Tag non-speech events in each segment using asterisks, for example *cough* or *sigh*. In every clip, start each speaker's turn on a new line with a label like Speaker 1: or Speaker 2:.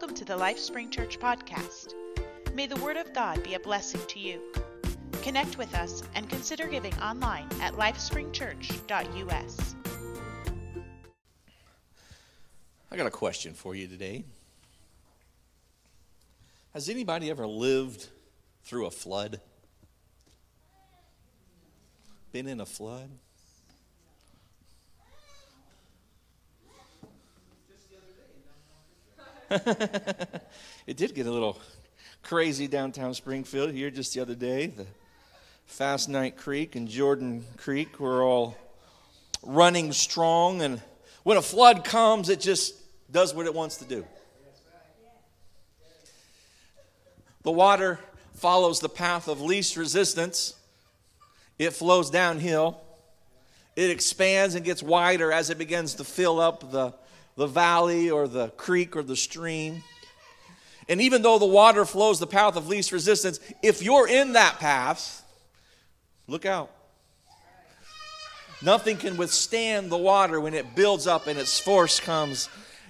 Speaker 1: Welcome to the LifeSpring Church podcast. May the Word of God be a blessing to you. Connect with us and consider giving online at lifespringchurch.us.
Speaker 2: I got a question for you today. Has anybody ever lived through a flood? Been in a flood? *laughs* it did get a little crazy downtown Springfield here just the other day. The Fassnight Creek and Jordan Creek were all running strong, and when a flood comes, it just does what it wants to do. The water follows the path of least resistance. It flows downhill. It expands and gets wider as it begins to fill up the the valley or the creek or the stream. And even though the water flows the path of least resistance, if you're in that path, look out. Nothing can withstand the water when it builds up and its force comes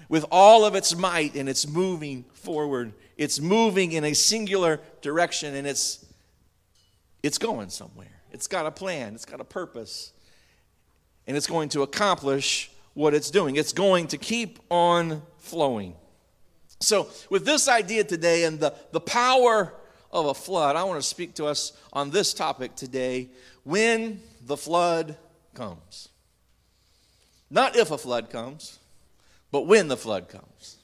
Speaker 2: with all of its might and it's moving forward. It's moving in a singular direction and it's it's going somewhere. It's got a plan, it's got a purpose. And it's going to accomplish what it's doing. It's going to keep on flowing. So, with this idea today and the, the power of a flood, I want to speak to us on this topic today when the flood comes. Not if a flood comes, but when the flood comes.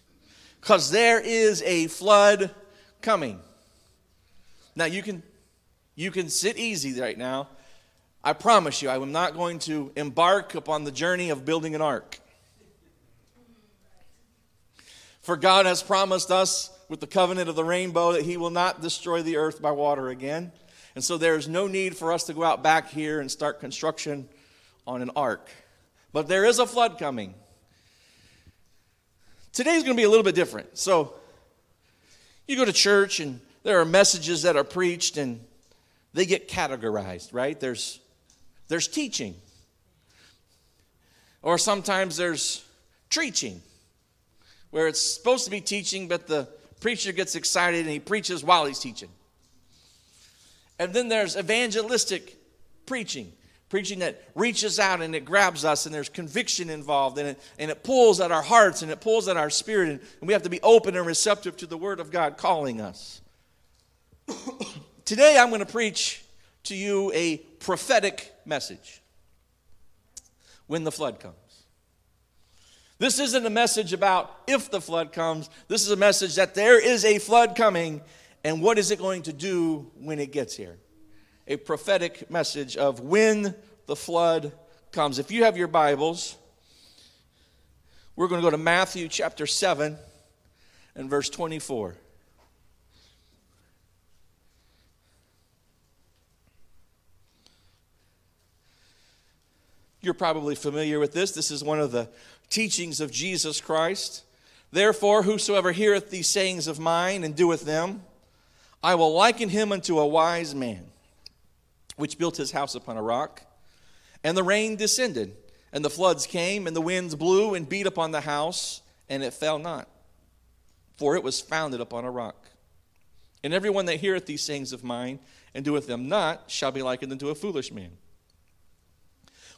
Speaker 2: Because there is a flood coming. Now, you can, you can sit easy right now I promise you, I am not going to embark upon the journey of building an ark. For God has promised us with the covenant of the rainbow that He will not destroy the earth by water again. And so there is no need for us to go out back here and start construction on an ark. But there is a flood coming. Today's going to be a little bit different. So you go to church and there are messages that are preached and they get categorized, right? There's there's teaching. Or sometimes there's preaching, where it's supposed to be teaching, but the preacher gets excited and he preaches while he's teaching. And then there's evangelistic preaching, preaching that reaches out and it grabs us, and there's conviction involved, and it, and it pulls at our hearts and it pulls at our spirit, and, and we have to be open and receptive to the Word of God calling us. *coughs* Today I'm going to preach to you a prophetic message when the flood comes. This isn't a message about if the flood comes. This is a message that there is a flood coming and what is it going to do when it gets here? A prophetic message of when the flood comes. If you have your Bibles, we're going to go to Matthew chapter 7 and verse 24. You're probably familiar with this. This is one of the teachings of Jesus Christ. Therefore, whosoever heareth these sayings of mine and doeth them, I will liken him unto a wise man, which built his house upon a rock. And the rain descended, and the floods came, and the winds blew and beat upon the house, and it fell not, for it was founded upon a rock. And everyone that heareth these sayings of mine and doeth them not shall be likened unto a foolish man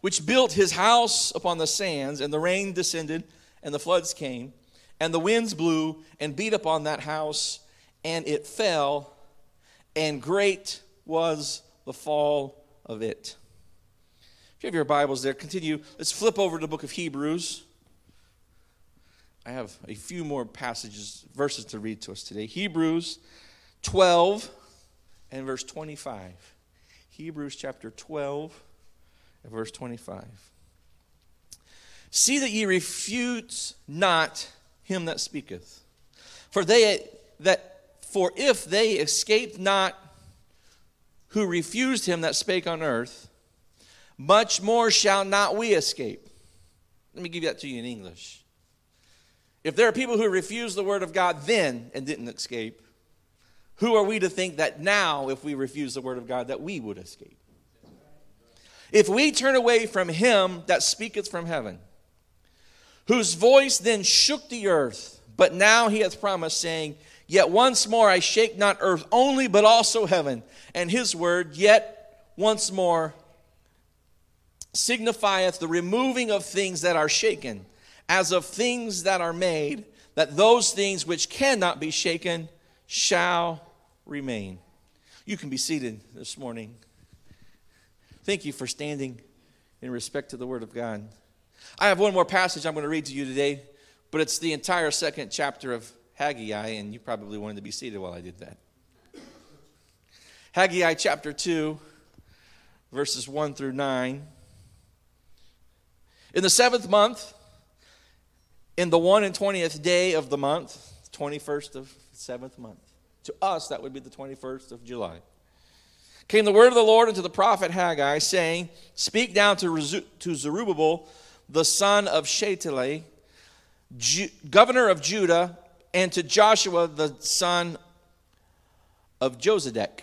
Speaker 2: which built his house upon the sands, and the rain descended, and the floods came, and the winds blew and beat upon that house, and it fell, and great was the fall of it. If you have your Bibles there, continue. Let's flip over to the book of Hebrews. I have a few more passages, verses to read to us today. Hebrews 12 and verse 25. Hebrews chapter 12 verse 25. See that ye refute not him that speaketh. For they that for if they escaped not who refused him that spake on earth, much more shall not we escape. Let me give that to you in English. If there are people who refused the word of God then and didn't escape, who are we to think that now, if we refuse the word of God, that we would escape? If we turn away from him that speaketh from heaven, whose voice then shook the earth, But now he hath promised, saying, Yet once more I shake not earth only, but also heaven. And his word, yet once more, signifieth the removing of things that are shaken, as of things that are made, that those things which cannot be shaken shall remain. You can be seated this morning. Thank you for standing in respect to the Word of God. I have one more passage I'm going to read to you today, but it's the entire second chapter of Haggai, and you probably wanted to be seated while I did that. Haggai chapter 2, verses 1 through 9. In the seventh month, in the one and twentieth day of the month, 21st of seventh month. To us, that would be the 21st of July. Came the word of the Lord unto the prophet Haggai, saying, Speak down to, to Zerubbabel, the son of Shealtiel, governor of Judah, and to Joshua, the son of Josedech,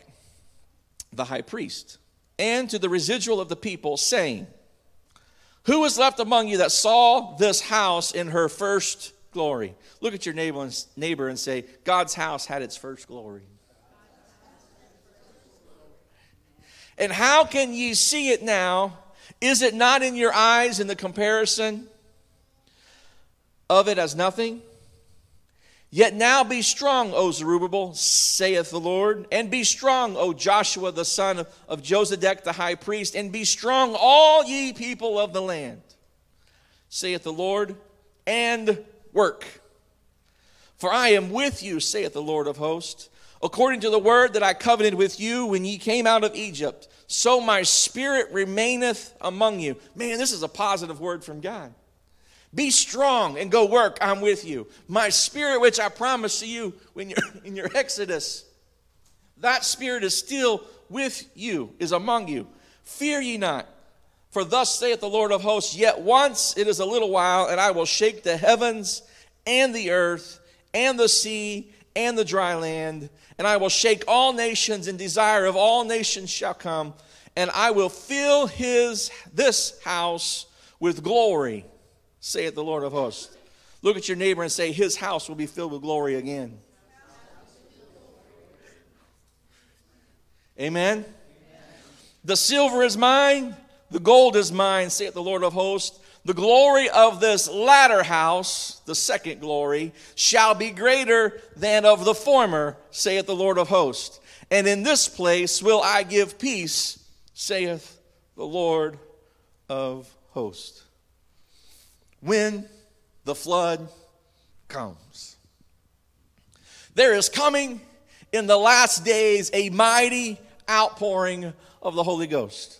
Speaker 2: the high priest, and to the residual of the people, saying, who was left among you that saw this house in her first glory? Look at your neighbor and say, God's house had its first glory. And how can ye see it now? Is it not in your eyes in the comparison of it as nothing? Yet now be strong, O Zerubbabel, saith the Lord, and be strong, O Joshua the son of Josedech the high priest, and be strong, all ye people of the land, saith the Lord, and work. For I am with you, saith the Lord of hosts, according to the word that I covenanted with you when ye came out of Egypt. So my spirit remaineth among you. Man, this is a positive word from God. Be strong and go work. I'm with you. My spirit, which I promised to you when you're *laughs* in your Exodus, that spirit is still with you, is among you. Fear ye not. For thus saith the Lord of hosts, Yet once it is a little while, and I will shake the heavens and the earth and the sea and the dry land, and I will shake all nations, and desire of all nations shall come, and I will fill his this house with glory saith the Lord of hosts. Look at your neighbor and say, His house will be filled with glory again. Amen. The silver is mine, the gold is mine, saith the Lord of hosts. The glory of this latter house, the second glory, shall be greater than of the former, saith the Lord of hosts. And in this place will I give peace, saith the Lord of hosts when the flood comes. There is coming in the last days a mighty outpouring of the Holy Ghost.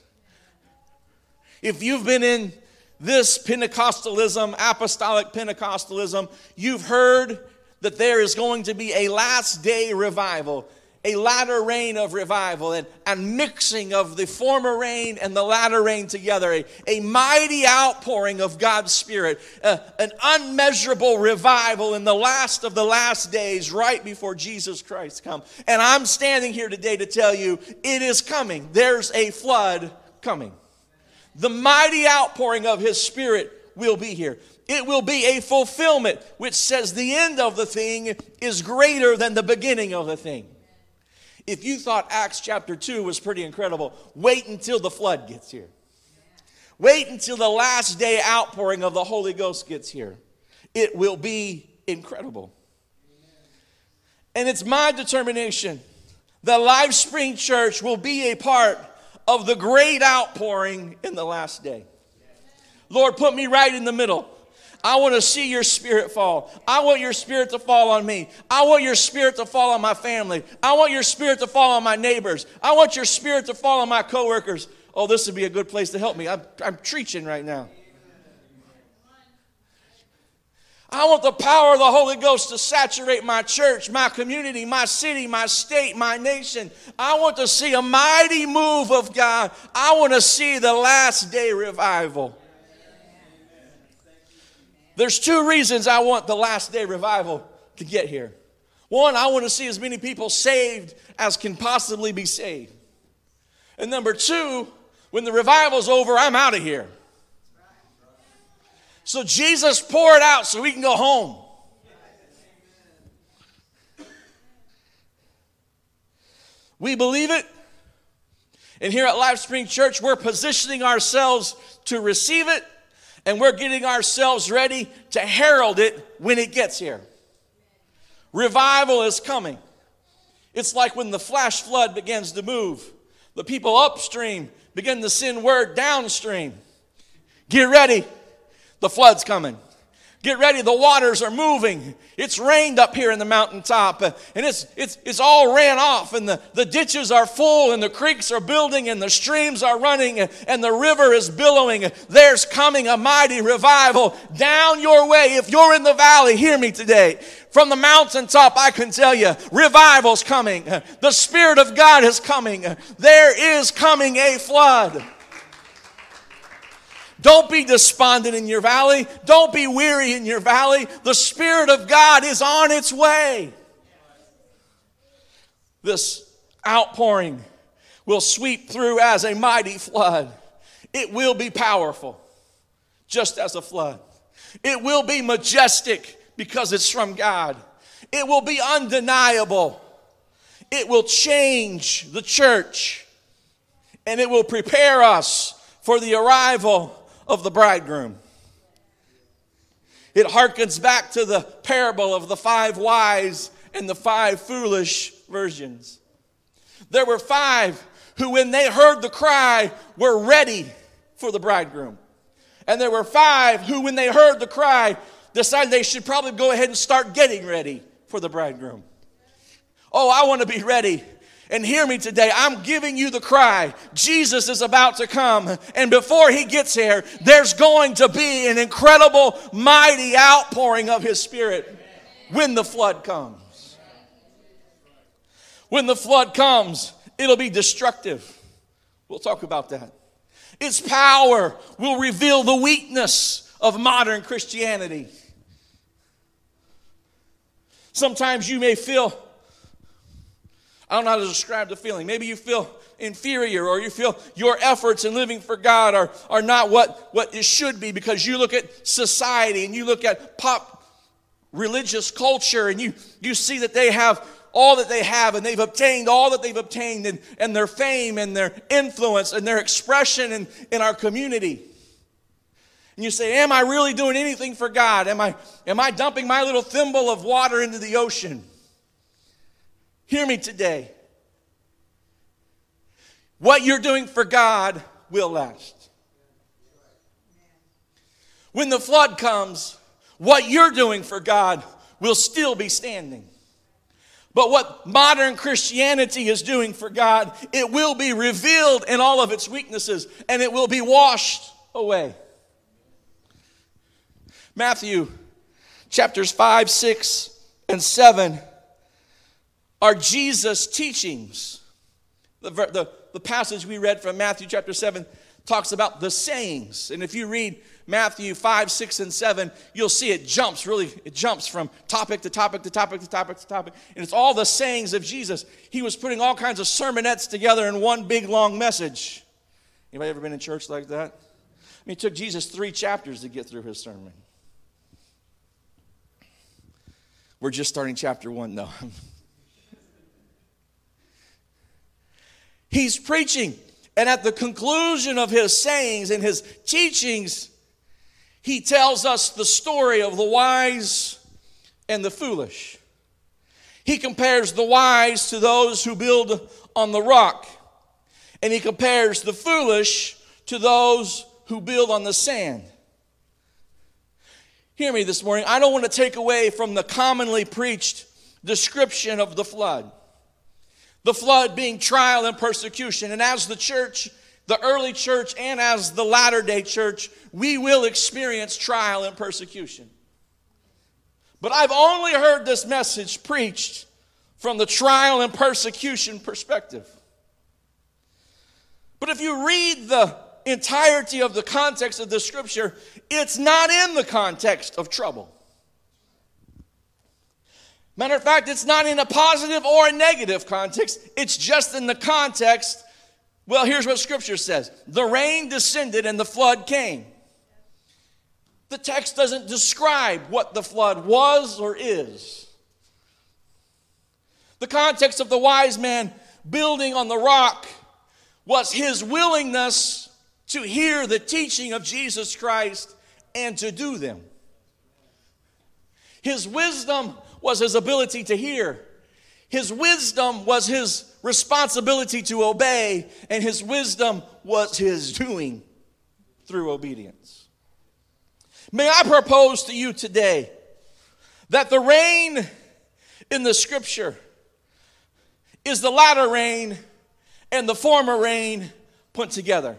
Speaker 2: If you've been in this Pentecostalism, apostolic Pentecostalism, you've heard that there is going to be a last day revival a latter rain of revival and, and mixing of the former rain and the latter rain together, a, a mighty outpouring of God's Spirit, uh, an unmeasurable revival in the last of the last days, right before Jesus Christ comes. And I'm standing here today to tell you it is coming. There's a flood coming. The mighty outpouring of His Spirit will be here. It will be a fulfillment which says the end of the thing is greater than the beginning of the thing. If you thought Acts chapter 2 was pretty incredible, wait until the flood gets here. Wait until the last day outpouring of the Holy Ghost gets here. It will be incredible. And it's my determination that LifeSpring Church will be a part of the great outpouring in the last day. Lord, put me right in the middle. I want to see your spirit fall. I want your spirit to fall on me. I want your spirit to fall on my family. I want your spirit to fall on my neighbors. I want your spirit to fall on my coworkers. Oh, this would be a good place to help me. I'm, I'm preaching right now. I want the power of the Holy Ghost to saturate my church, my community, my city, my state, my nation. I want to see a mighty move of God. I want to see the last day revival. There's two reasons I want the last day revival to get here. One, I want to see as many people saved as can possibly be saved. And number two, when the revival's over, I'm out of here. So Jesus poured out so we can go home. We believe it. And here at LifeSpring Church, we're positioning ourselves to receive it and we're getting ourselves ready to herald it when it gets here. Revival is coming. It's like when the flash flood begins to move, the people upstream begin to send word downstream. Get ready the flood's coming. Get ready, the waters are moving. It's rained up here in the mountaintop, and it's, it's, it's all ran off, and the, the ditches are full, and the creeks are building, and the streams are running, and the river is billowing. There's coming a mighty revival down your way. If you're in the valley, hear me today. From the mountaintop, I can tell you, revival's coming. The Spirit of God is coming. There is coming a flood. Don't be despondent in your valley. Don't be weary in your valley. The Spirit of God is on its way. This outpouring will sweep through as a mighty flood. It will be powerful, just as a flood. It will be majestic because it's from God. It will be undeniable. It will change the church and it will prepare us for the arrival of the bridegroom. It harkens back to the parable of the five wise and the five foolish virgins. There were five who, when they heard the cry, were ready for the bridegroom. And there were five who, when they heard the cry, decided they should probably go ahead and start getting ready for the bridegroom. Oh, I want to be ready and hear me today. I'm giving you the cry. Jesus is about to come. And before he gets here, there's going to be an incredible, mighty outpouring of his spirit when the flood comes. When the flood comes, it'll be destructive. We'll talk about that. Its power will reveal the weakness of modern Christianity. Sometimes you may feel I don't know how to describe the feeling. Maybe you feel inferior or you feel your efforts in living for God are, are not what, what it should be because you look at society and you look at pop religious culture and you, you see that they have all that they have and they've obtained all that they've obtained and, and their fame and their influence and their expression in, in our community. And you say, Am I really doing anything for God? Am I, am I dumping my little thimble of water into the ocean? Hear me today. What you're doing for God will last. When the flood comes, what you're doing for God will still be standing. But what modern Christianity is doing for God, it will be revealed in all of its weaknesses and it will be washed away. Matthew chapters 5, 6, and 7 are Jesus' teachings. The, the, the passage we read from Matthew chapter 7 talks about the sayings. And if you read Matthew 5, 6, and 7, you'll see it jumps really, it jumps from topic to topic to topic to topic to topic. And it's all the sayings of Jesus. He was putting all kinds of sermonettes together in one big long message. Anybody ever been in church like that? I mean, it took Jesus three chapters to get through his sermon. We're just starting chapter one, though. *laughs* He's preaching. And at the conclusion of his sayings and his teachings, he tells us the story of the wise and the foolish. He compares the wise to those who build on the rock, and he compares the foolish to those who build on the sand. Hear me this morning. I don't want to take away from the commonly preached description of the flood the flood being trial and persecution. And as the church, the early church, and as the latter day church, we will experience trial and persecution. But I've only heard this message preached from the trial and persecution perspective. But if you read the entirety of the context of the scripture, it's not in the context of trouble. Matter of fact, it's not in a positive or a negative context, it's just in the context. Well, here's what Scripture says the rain descended and the flood came. The text doesn't describe what the flood was or is. The context of the wise man building on the rock was his willingness to hear the teaching of Jesus Christ and to do them. His wisdom was his ability to hear. His wisdom was his responsibility to obey, and his wisdom was his doing through obedience. May I propose to you today that the rain in the scripture is the latter rain and the former rain put together.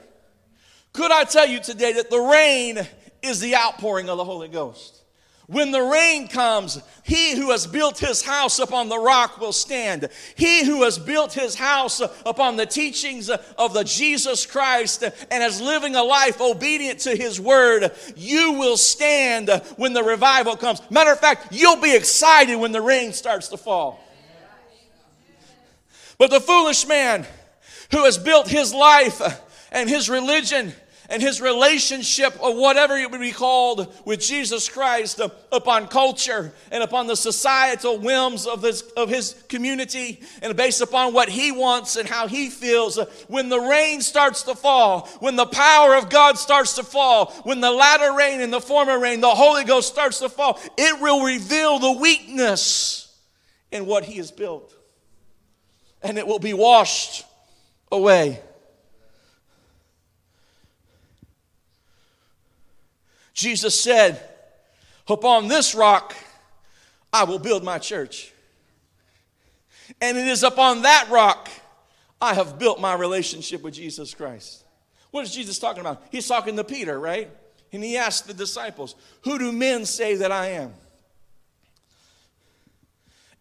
Speaker 2: Could I tell you today that the rain is the outpouring of the Holy Ghost? When the rain comes, he who has built his house upon the rock will stand. He who has built his house upon the teachings of the Jesus Christ and is living a life obedient to his word, you will stand when the revival comes. Matter of fact, you'll be excited when the rain starts to fall. But the foolish man who has built his life and his religion and his relationship or whatever it would be called with Jesus Christ upon culture and upon the societal whims of his, of his community and based upon what he wants and how he feels. When the rain starts to fall, when the power of God starts to fall, when the latter rain and the former rain, the Holy Ghost starts to fall, it will reveal the weakness in what he has built. And it will be washed away. Jesus said, Upon this rock I will build my church. And it is upon that rock I have built my relationship with Jesus Christ. What is Jesus talking about? He's talking to Peter, right? And he asked the disciples, Who do men say that I am?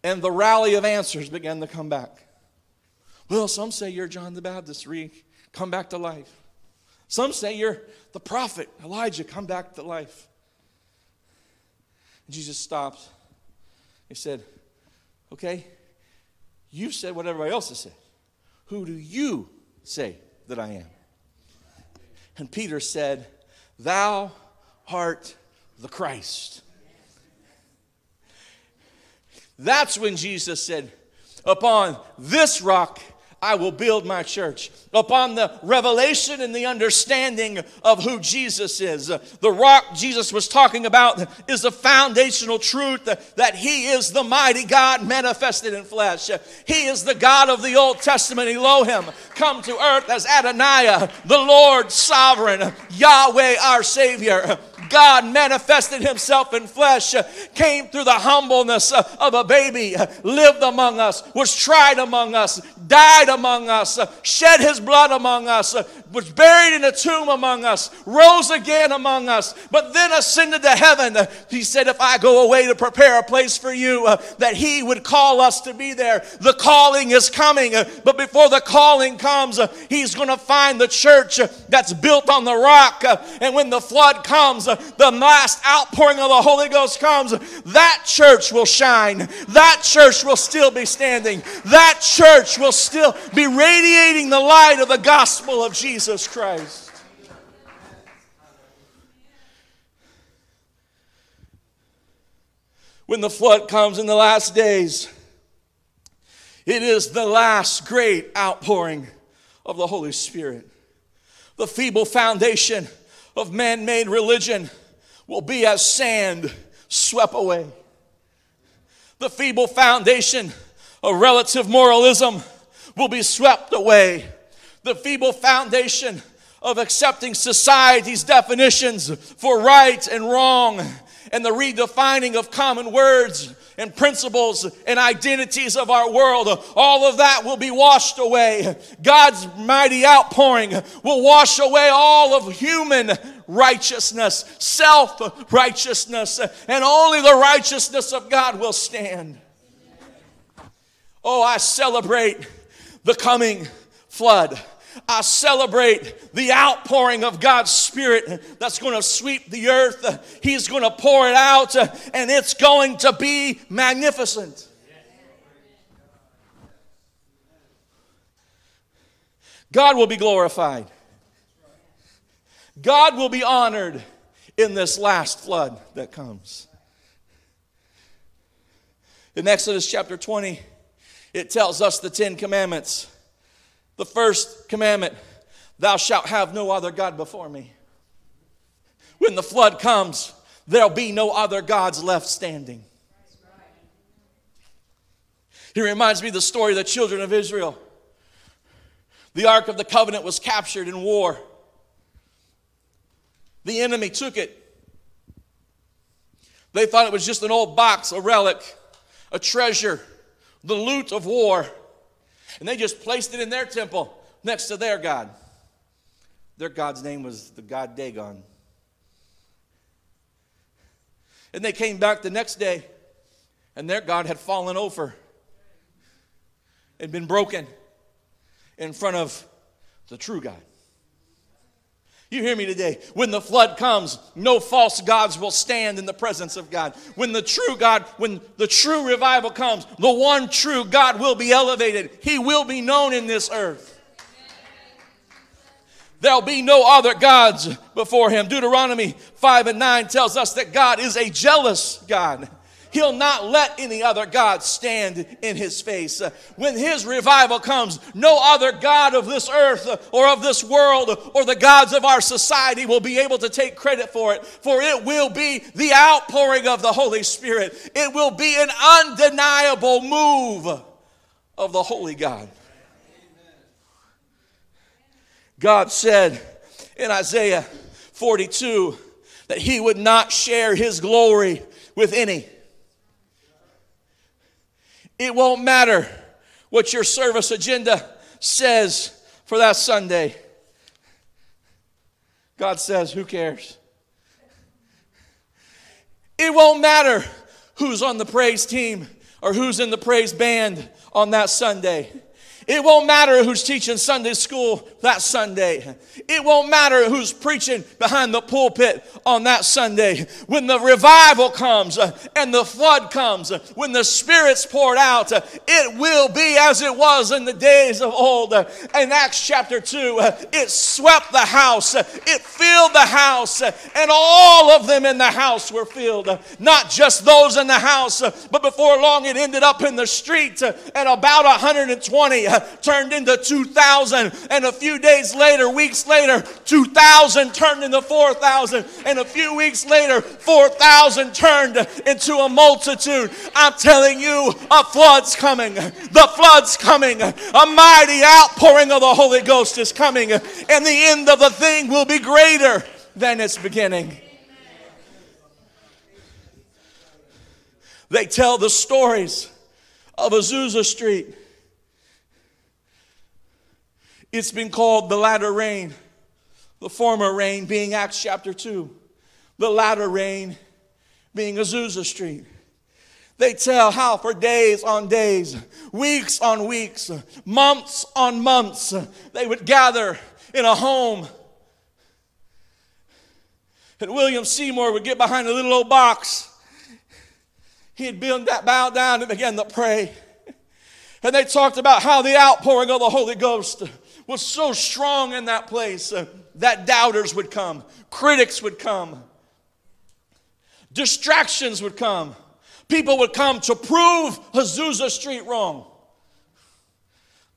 Speaker 2: And the rally of answers began to come back. Well, some say you're John the Baptist, re come back to life. Some say you're the prophet, Elijah, come back to life. And Jesus stopped. He said, Okay, you've said what everybody else has said. Who do you say that I am? And Peter said, Thou art the Christ. That's when Jesus said, Upon this rock I will build my church upon the revelation and the understanding of who Jesus is. The rock Jesus was talking about is a foundational truth that He is the mighty God manifested in flesh. He is the God of the Old Testament, Elohim, come to earth as Adonai, the Lord sovereign, Yahweh our Savior. God manifested himself in flesh, came through the humbleness of a baby, lived among us, was tried among us, died among us, shed his blood among us, was buried in a tomb among us, rose again among us, but then ascended to heaven. He said, If I go away to prepare a place for you, uh, that He would call us to be there. The calling is coming, uh, but before the calling comes, uh, He's going to find the church uh, that's built on the rock. Uh, and when the flood comes, the last outpouring of the Holy Ghost comes, that church will shine. That church will still be standing. That church will still be radiating the light of the gospel of. Jesus Christ. When the flood comes in the last days, it is the last great outpouring of the Holy Spirit. The feeble foundation of man made religion will be as sand swept away. The feeble foundation of relative moralism will be swept away the feeble foundation of accepting society's definitions for right and wrong and the redefining of common words and principles and identities of our world, all of that will be washed away. God's mighty outpouring will wash away all of human righteousness, self righteousness, and only the righteousness of God will stand. Oh, I celebrate the coming flood. I celebrate the outpouring of God's Spirit that's going to sweep the earth. He's going to pour it out, and it's going to be magnificent. God will be glorified. God will be honored in this last flood that comes. In Exodus chapter 20, it tells us the Ten Commandments The first commandment Thou shalt have no other God before me. When the flood comes, there'll be no other gods left standing. He reminds me of the story of the children of Israel. The Ark of the Covenant was captured in war. The enemy took it. They thought it was just an old box, a relic, a treasure, the loot of war. And they just placed it in their temple next to their God. Their God's name was the God Dagon. And they came back the next day, and their God had fallen over and been broken in front of the true God. You hear me today? When the flood comes, no false gods will stand in the presence of God. When the true God, when the true revival comes, the one true God will be elevated. He will be known in this earth. There'll be no other gods before him. Deuteronomy 5 and 9 tells us that God is a jealous God. He'll not let any other God stand in his face. When his revival comes, no other God of this earth or of this world or the gods of our society will be able to take credit for it, for it will be the outpouring of the Holy Spirit. It will be an undeniable move of the Holy God. God said in Isaiah 42 that he would not share his glory with any. It won't matter what your service agenda says for that Sunday. God says, Who cares? It won't matter who's on the praise team or who's in the praise band on that Sunday. It won't matter who's teaching Sunday school that Sunday. It won't matter who's preaching behind the pulpit on that Sunday. When the revival comes uh, and the flood comes, uh, when the Spirit's poured out, uh, it will be as it was in the days of old. Uh, in Acts chapter 2, uh, it swept the house, uh, it filled the house, and all of them in the house were filled. Not just those in the house, but before long it ended up in the street, and about 120 turned into 2,000. And a few days later, weeks later, 2,000 turned into 4,000. And a few weeks later, 4,000 turned into a multitude. I'm telling you, a flood's coming. The flood's coming. A mighty outpouring of the Holy Ghost is coming. And the end of the thing will be greater than its beginning. They tell the stories of Azusa Street it's been called the latter rain, the former rain being Acts chapter 2, the latter rain being Azusa Street. They tell how for days on days, weeks on weeks, months on months, they would gather in a home. And William Seymour would get behind a little old box. He'd bow down and begin to pray. And they talked about how the outpouring of the Holy Ghost was so strong in that place uh, that doubters would come, critics would come, distractions would come. People would come to prove Azusa Street wrong.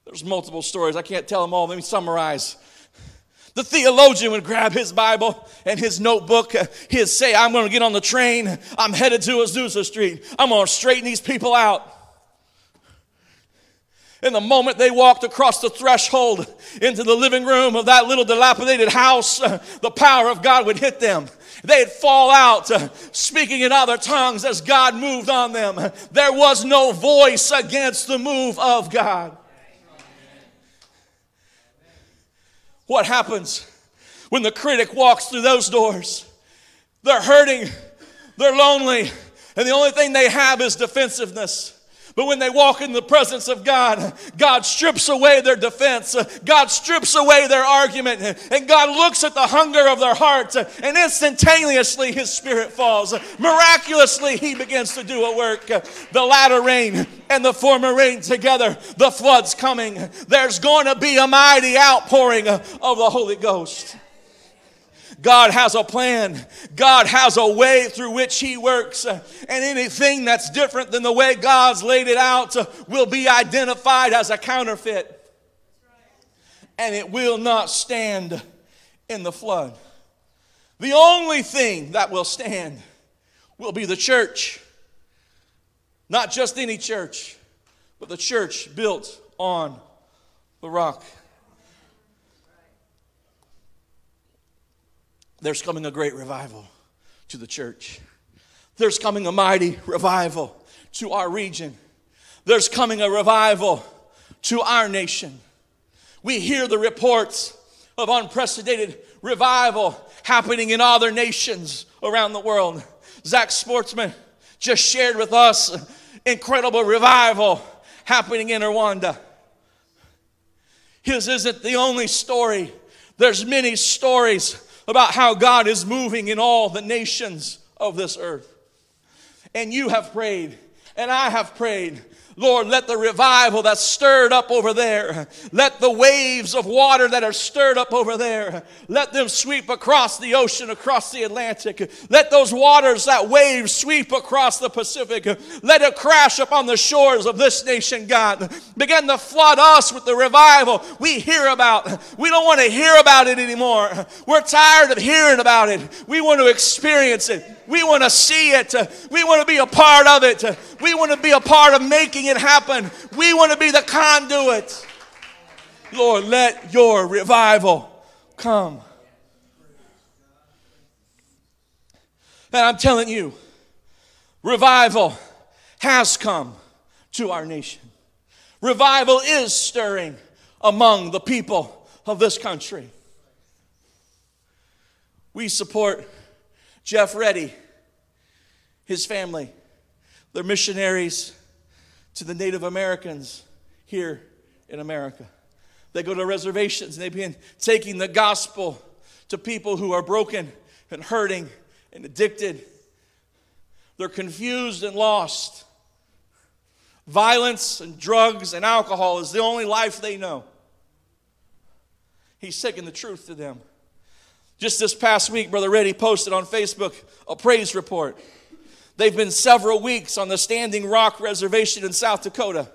Speaker 2: There's multiple stories. I can't tell them all. Let me summarize. The theologian would grab his Bible and his notebook. He'd say, I'm going to get on the train. I'm headed to Azusa Street. I'm going to straighten these people out. And the moment they walked across the threshold into the living room of that little dilapidated house, uh, the power of God would hit them. They'd fall out uh, speaking in other tongues as God moved on them. There was no voice against the move of God. What happens when the critic walks through those doors? They're hurting, they're lonely, and the only thing they have is defensiveness. But when they walk in the presence of God, God strips away their defense. God strips away their argument. And God looks at the hunger of their heart. And instantaneously, His Spirit falls. Miraculously, He begins to do a work. The latter rain and the former rain together, the flood's coming. There's going to be a mighty outpouring of the Holy Ghost. God has a plan. God has a way through which He works. And anything that's different than the way God's laid it out will be identified as a counterfeit. and it will not stand in the flood. The only thing that will stand will be the church. Not just any church, but the church built on the rock. There's coming a great revival to the church. There's coming a mighty revival to our region. There's coming a revival to our nation. We hear the reports of unprecedented revival happening in other nations around the world. Zach Sportsman just shared with us incredible revival happening in Rwanda. His isn't the only story. There's many stories about how God is moving in all the nations of this earth. And you have prayed, and I have prayed Lord, let the revival that's stirred up over there, let the waves of water that are stirred up over there, let them sweep across the ocean, across the Atlantic. Let those waters, that wave sweep across the Pacific. Let it crash upon the shores of this nation, God. Begin to flood us with the revival we hear about. We don't want to hear about it anymore. We're tired of hearing about it. We want to experience it. We want to see it. We want to be a part of it. We want to be a part of making it happen. We want to be the conduit. Lord, let your revival come. And I'm telling you, revival has come to our nation. Revival is stirring among the people of this country. We support Jeff Reddy, his family, they're missionaries to the Native Americans here in America. They go to reservations and they begin taking the gospel to people who are broken and hurting and addicted. They're confused and lost. Violence and drugs and alcohol is the only life they know. He's taking the truth to them. Just this past week, Brother Reddy posted on Facebook a praise report. They've been several weeks on the Standing Rock Reservation in South Dakota.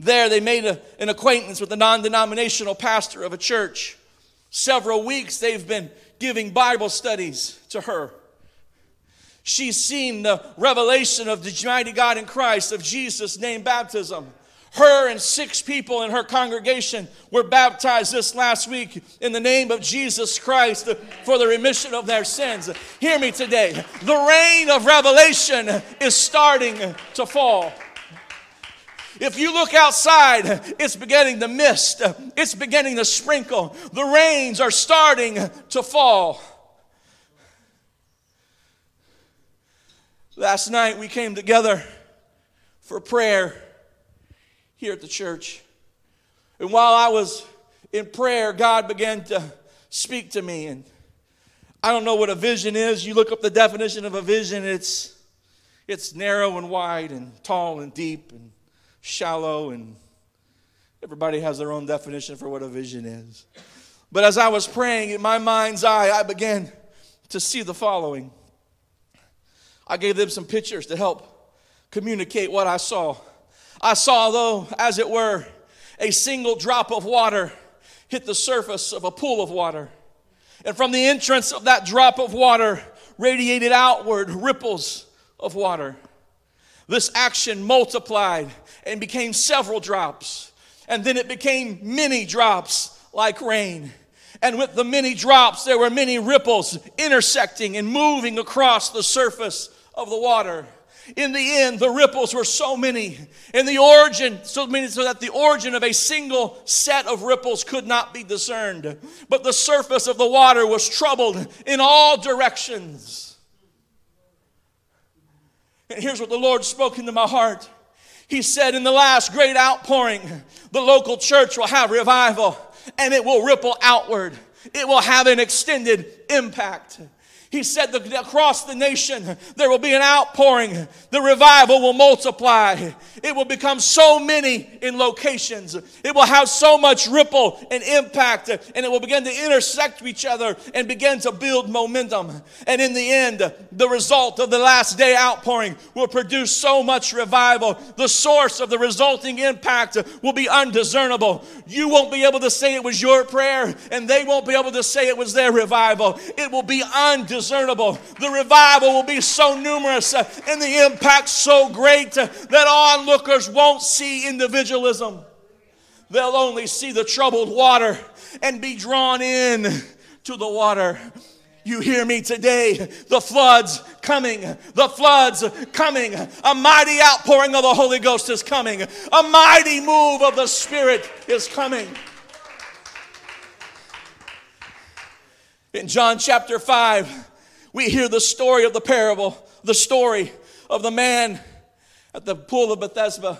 Speaker 2: There, they made a, an acquaintance with a non denominational pastor of a church. Several weeks, they've been giving Bible studies to her. She's seen the revelation of the mighty God in Christ, of Jesus' name baptism. Her and six people in her congregation were baptized this last week in the name of Jesus Christ for the remission of their sins. Hear me today. The rain of revelation is starting to fall. If you look outside, it's beginning to mist, it's beginning to sprinkle. The rains are starting to fall. Last night we came together for prayer here at the church. And while I was in prayer, God began to speak to me. And I don't know what a vision is. You look up the definition of a vision, it's, it's narrow and wide and tall and deep and shallow. And everybody has their own definition for what a vision is. But as I was praying, in my mind's eye, I began to see the following. I gave them some pictures to help communicate what I saw. I saw, though, as it were, a single drop of water hit the surface of a pool of water. And from the entrance of that drop of water radiated outward ripples of water. This action multiplied and became several drops. And then it became many drops like rain. And with the many drops, there were many ripples intersecting and moving across the surface of the water. In the end, the ripples were so many, and the origin, so many, so that the origin of a single set of ripples could not be discerned. But the surface of the water was troubled in all directions. And here's what the Lord spoke into my heart. He said, In the last great outpouring, the local church will have revival and it will ripple outward. It will have an extended impact. He said that across the nation there will be an outpouring. The revival will multiply. It will become so many in locations. It will have so much ripple and impact, and it will begin to intersect each other and begin to build momentum. And in the end, the result of the last day outpouring will produce so much revival. The source of the resulting impact will be undiscernible. You won't be able to say it was your prayer, and they won't be able to say it was their revival. It will be undiscernible discernible. The revival will be so numerous uh, and the impact so great uh, that onlookers won't see individualism. They'll only see the troubled water and be drawn in to the water. You hear me today. The floods coming. The floods coming. A mighty outpouring of the Holy Ghost is coming. A mighty move of the Spirit is coming. In John chapter 5, we hear the story of the parable, the story of the man at the pool of Bethesda.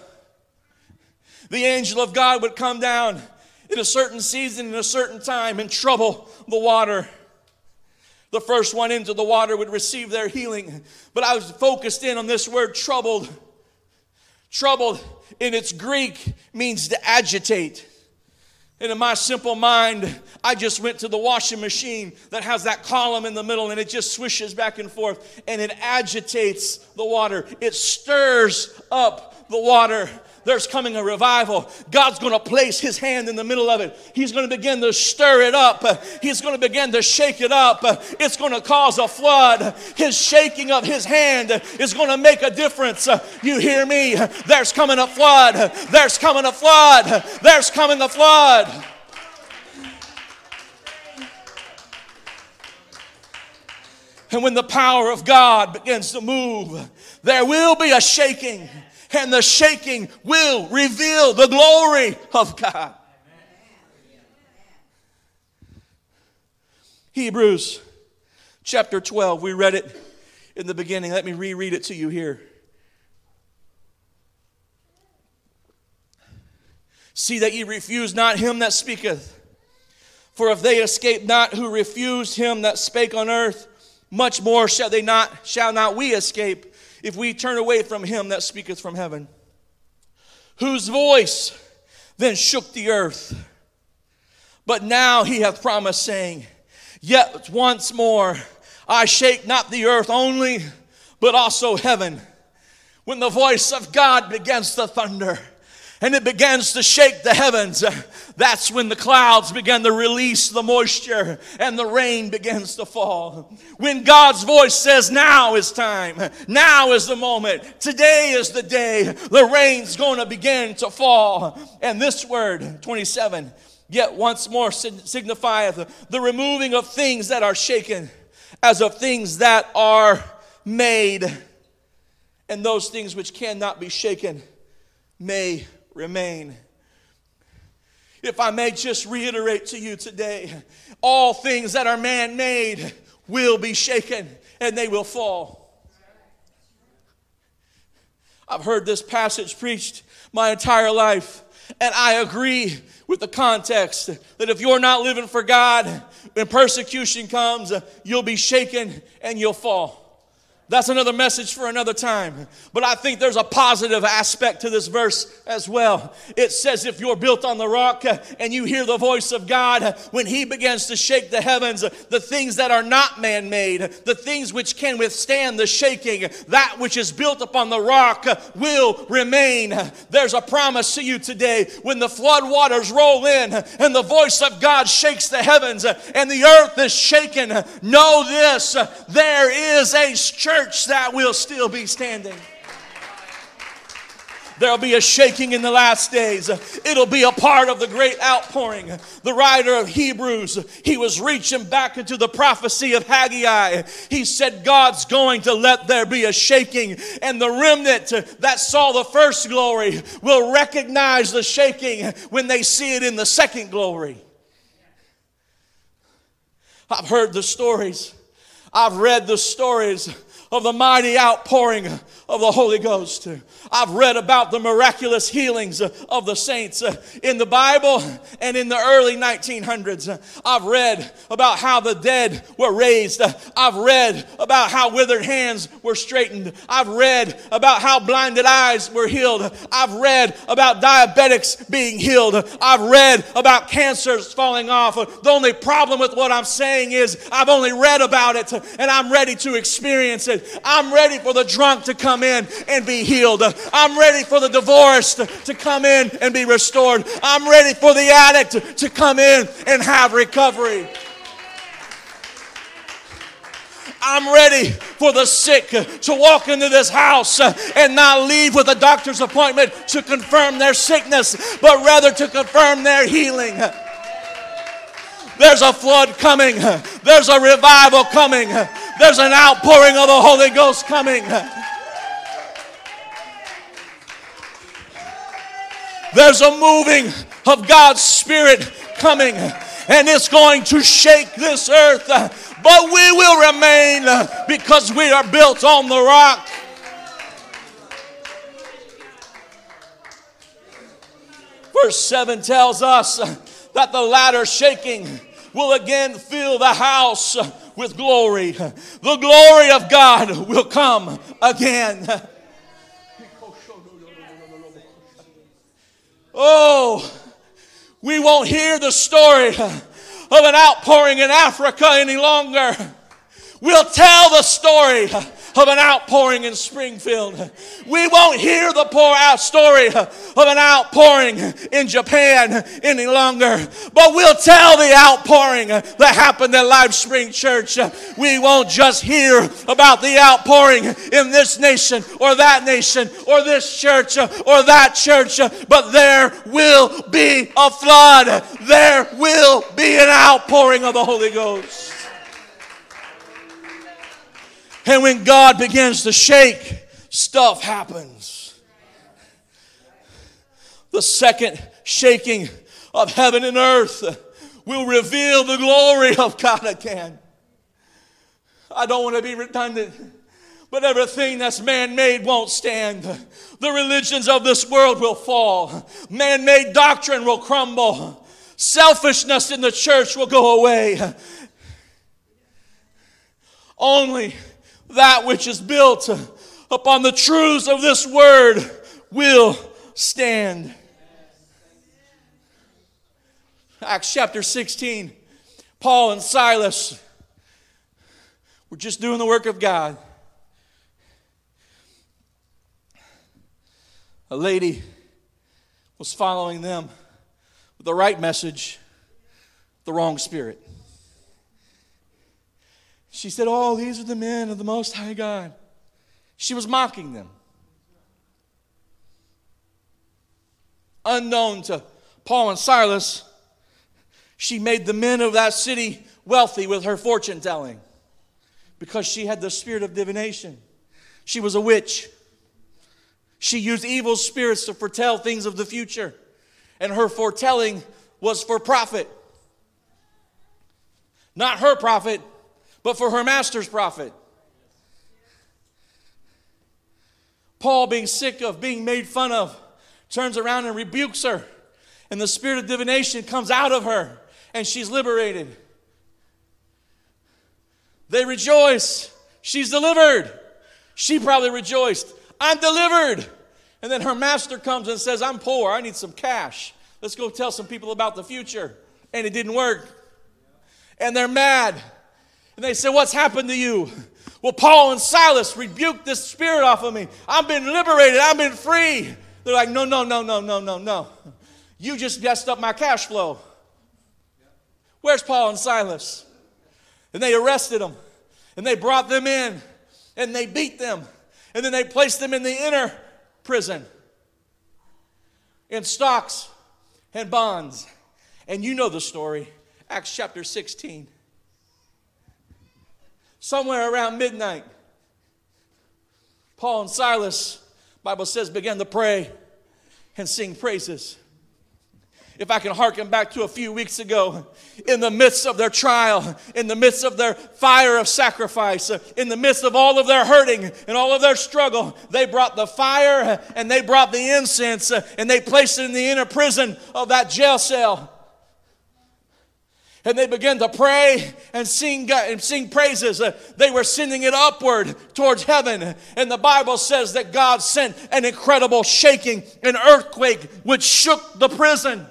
Speaker 2: The angel of God would come down in a certain season, in a certain time, and trouble the water. The first one into the water would receive their healing. But I was focused in on this word troubled. Troubled in its Greek means to agitate. And in my simple mind, I just went to the washing machine that has that column in the middle and it just swishes back and forth and it agitates the water. It stirs up the water there's coming a revival. God's going to place his hand in the middle of it. He's going to begin to stir it up. He's going to begin to shake it up. It's going to cause a flood. His shaking of his hand is going to make a difference. You hear me? There's coming a flood. There's coming a flood. There's coming a flood. And when the power of God begins to move, there will be a shaking and the shaking will reveal the glory of God. Hebrews chapter 12, we read it in the beginning. Let me reread it to you here. See that ye refuse not him that speaketh. For if they escape not who refused him that spake on earth, much more shall they not shall not we escape if we turn away from him that speaketh from heaven, whose voice then shook the earth. But now he hath promised, saying, Yet once more I shake not the earth only, but also heaven. When the voice of God begins to thunder, and it begins to shake the heavens. That's when the clouds begin to release the moisture and the rain begins to fall. When God's voice says, Now is time, now is the moment, today is the day, the rain's going to begin to fall. And this word, 27, yet once more signifieth the removing of things that are shaken as of things that are made, and those things which cannot be shaken may remain. If I may just reiterate to you today, all things that are man made will be shaken and they will fall. I've heard this passage preached my entire life, and I agree with the context that if you're not living for God, when persecution comes, you'll be shaken and you'll fall. That's another message for another time. But I think there's a positive aspect to this verse as well. It says, if you're built on the rock and you hear the voice of God, when He begins to shake the heavens, the things that are not man made, the things which can withstand the shaking, that which is built upon the rock will remain. There's a promise to you today when the flood waters roll in and the voice of God shakes the heavens and the earth is shaken. Know this there is a church church that will still be standing. There'll be a shaking in the last days. It'll be a part of the great outpouring. The writer of Hebrews, he was reaching back into the prophecy of Haggai. He said, God's going to let there be a shaking, and the remnant that saw the first glory will recognize the shaking when they see it in the second glory. I've heard the stories, I've read the stories of the mighty outpouring of the Holy Ghost. I've read about the miraculous healings of the saints in the Bible and in the early 1900s. I've read about how the dead were raised. I've read about how withered hands were straightened. I've read about how blinded eyes were healed. I've read about diabetics being healed. I've read about cancers falling off. The only problem with what I'm saying is I've only read about it and I'm ready to experience it. I'm ready for the drunk to come in and be healed. I'm ready for the divorced to come in and be restored. I'm ready for the addict to come in and have recovery. I'm ready for the sick to walk into this house and not leave with a doctor's appointment to confirm their sickness, but rather to confirm their healing. There's a flood coming. There's a revival coming. There's an outpouring of the Holy Ghost coming. There's a moving of God's Spirit coming, and it's going to shake this earth. But we will remain because we are built on the rock. Verse 7 tells us that the latter shaking will again fill the house with glory. The glory of God will come again. Oh, we won't hear the story of an outpouring in Africa any longer. We'll tell the story of an outpouring in Springfield. We won't hear the pour out story of an outpouring in Japan any longer, but we'll tell the outpouring that happened at LifeSpring Church. We won't just hear about the outpouring in this nation or that nation or this church or that church, but there will be a flood. There will be an outpouring of the Holy Ghost. And when God begins to shake, stuff happens. The second shaking of heaven and earth will reveal the glory of God again. I don't want to be redundant, but everything that's man made won't stand. The religions of this world will fall, man made doctrine will crumble, selfishness in the church will go away. Only that which is built upon the truths of this word will stand. Acts chapter 16, Paul and Silas were just doing the work of God. A lady was following them with the right message, the wrong spirit. She said, Oh, these are the men of the Most High God. She was mocking them. Unknown to Paul and Silas, she made the men of that city wealthy with her fortune telling because she had the spirit of divination. She was a witch. She used evil spirits to foretell things of the future, and her foretelling was for profit. Not her profit, but for her master's profit. Paul, being sick of being made fun of, turns around and rebukes her, and the spirit of divination comes out of her, and she's liberated. They rejoice. She's delivered. She probably rejoiced. I'm delivered. And then her master comes and says, I'm poor. I need some cash. Let's go tell some people about the future. And it didn't work. And they're mad. And they said, What's happened to you? Well, Paul and Silas rebuked this spirit off of me. I've been liberated. I've been free. They're like, No, no, no, no, no, no, no. You just messed up my cash flow. Where's Paul and Silas? And they arrested them. And they brought them in. And they beat them. And then they placed them in the inner prison in stocks and bonds. And you know the story. Acts chapter 16 somewhere around midnight, Paul and Silas, Bible says, began to pray and sing praises. If I can harken back to a few weeks ago, in the midst of their trial, in the midst of their fire of sacrifice, in the midst of all of their hurting and all of their struggle, they brought the fire and they brought the incense and they placed it in the inner prison of that jail cell and they began to pray and sing and sing praises. Uh, they were sending it upward towards heaven. And the Bible says that God sent an incredible shaking, an earthquake which shook the prison.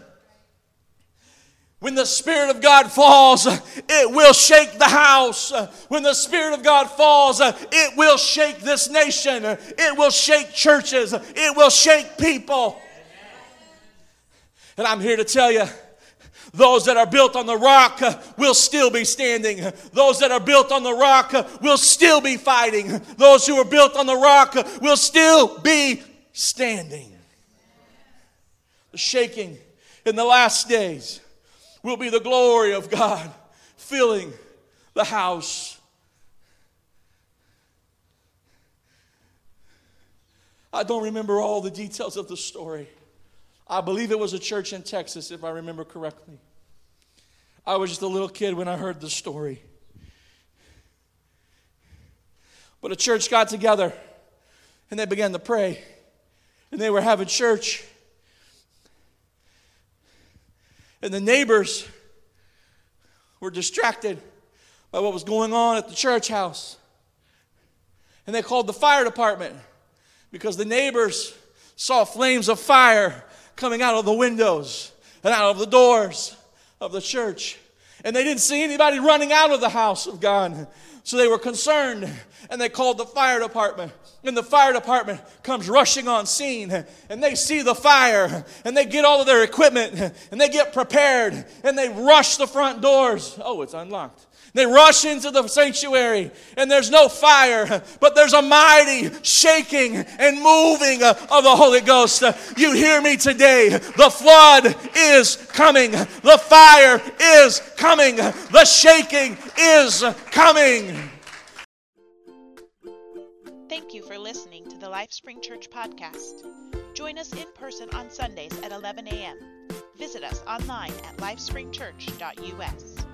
Speaker 2: When the Spirit of God falls, uh, it will shake the house. Uh, when the Spirit of God falls, uh, it will shake this nation. It will shake churches. It will shake people. And I'm here to tell you those that are built on the rock uh, will still be standing. Those that are built on the rock uh, will still be fighting. Those who are built on the rock uh, will still be standing. The shaking in the last days will be the glory of God filling the house. I don't remember all the details of the story. I believe it was a church in Texas, if I remember correctly. I was just a little kid when I heard the story. But a church got together and they began to pray, and they were having church. And the neighbors were distracted by what was going on at the church house. And they called the fire department because the neighbors saw flames of fire coming out of the windows and out of the doors of the church. And they didn't see anybody running out of the house of God. So they were concerned and they called the fire department. And the fire department comes rushing on scene and they see the fire and they get all of their equipment and they get prepared and they rush the front doors. Oh, it's unlocked. They rush into the sanctuary and there's no fire, but there's a mighty shaking and moving of the Holy Ghost. You hear me today. The flood is coming, the fire is coming, the shaking is coming.
Speaker 1: Thank you for listening to the LifeSpring Church podcast. Join us in person on Sundays at 11 a.m. Visit us online at lifespringchurch.us.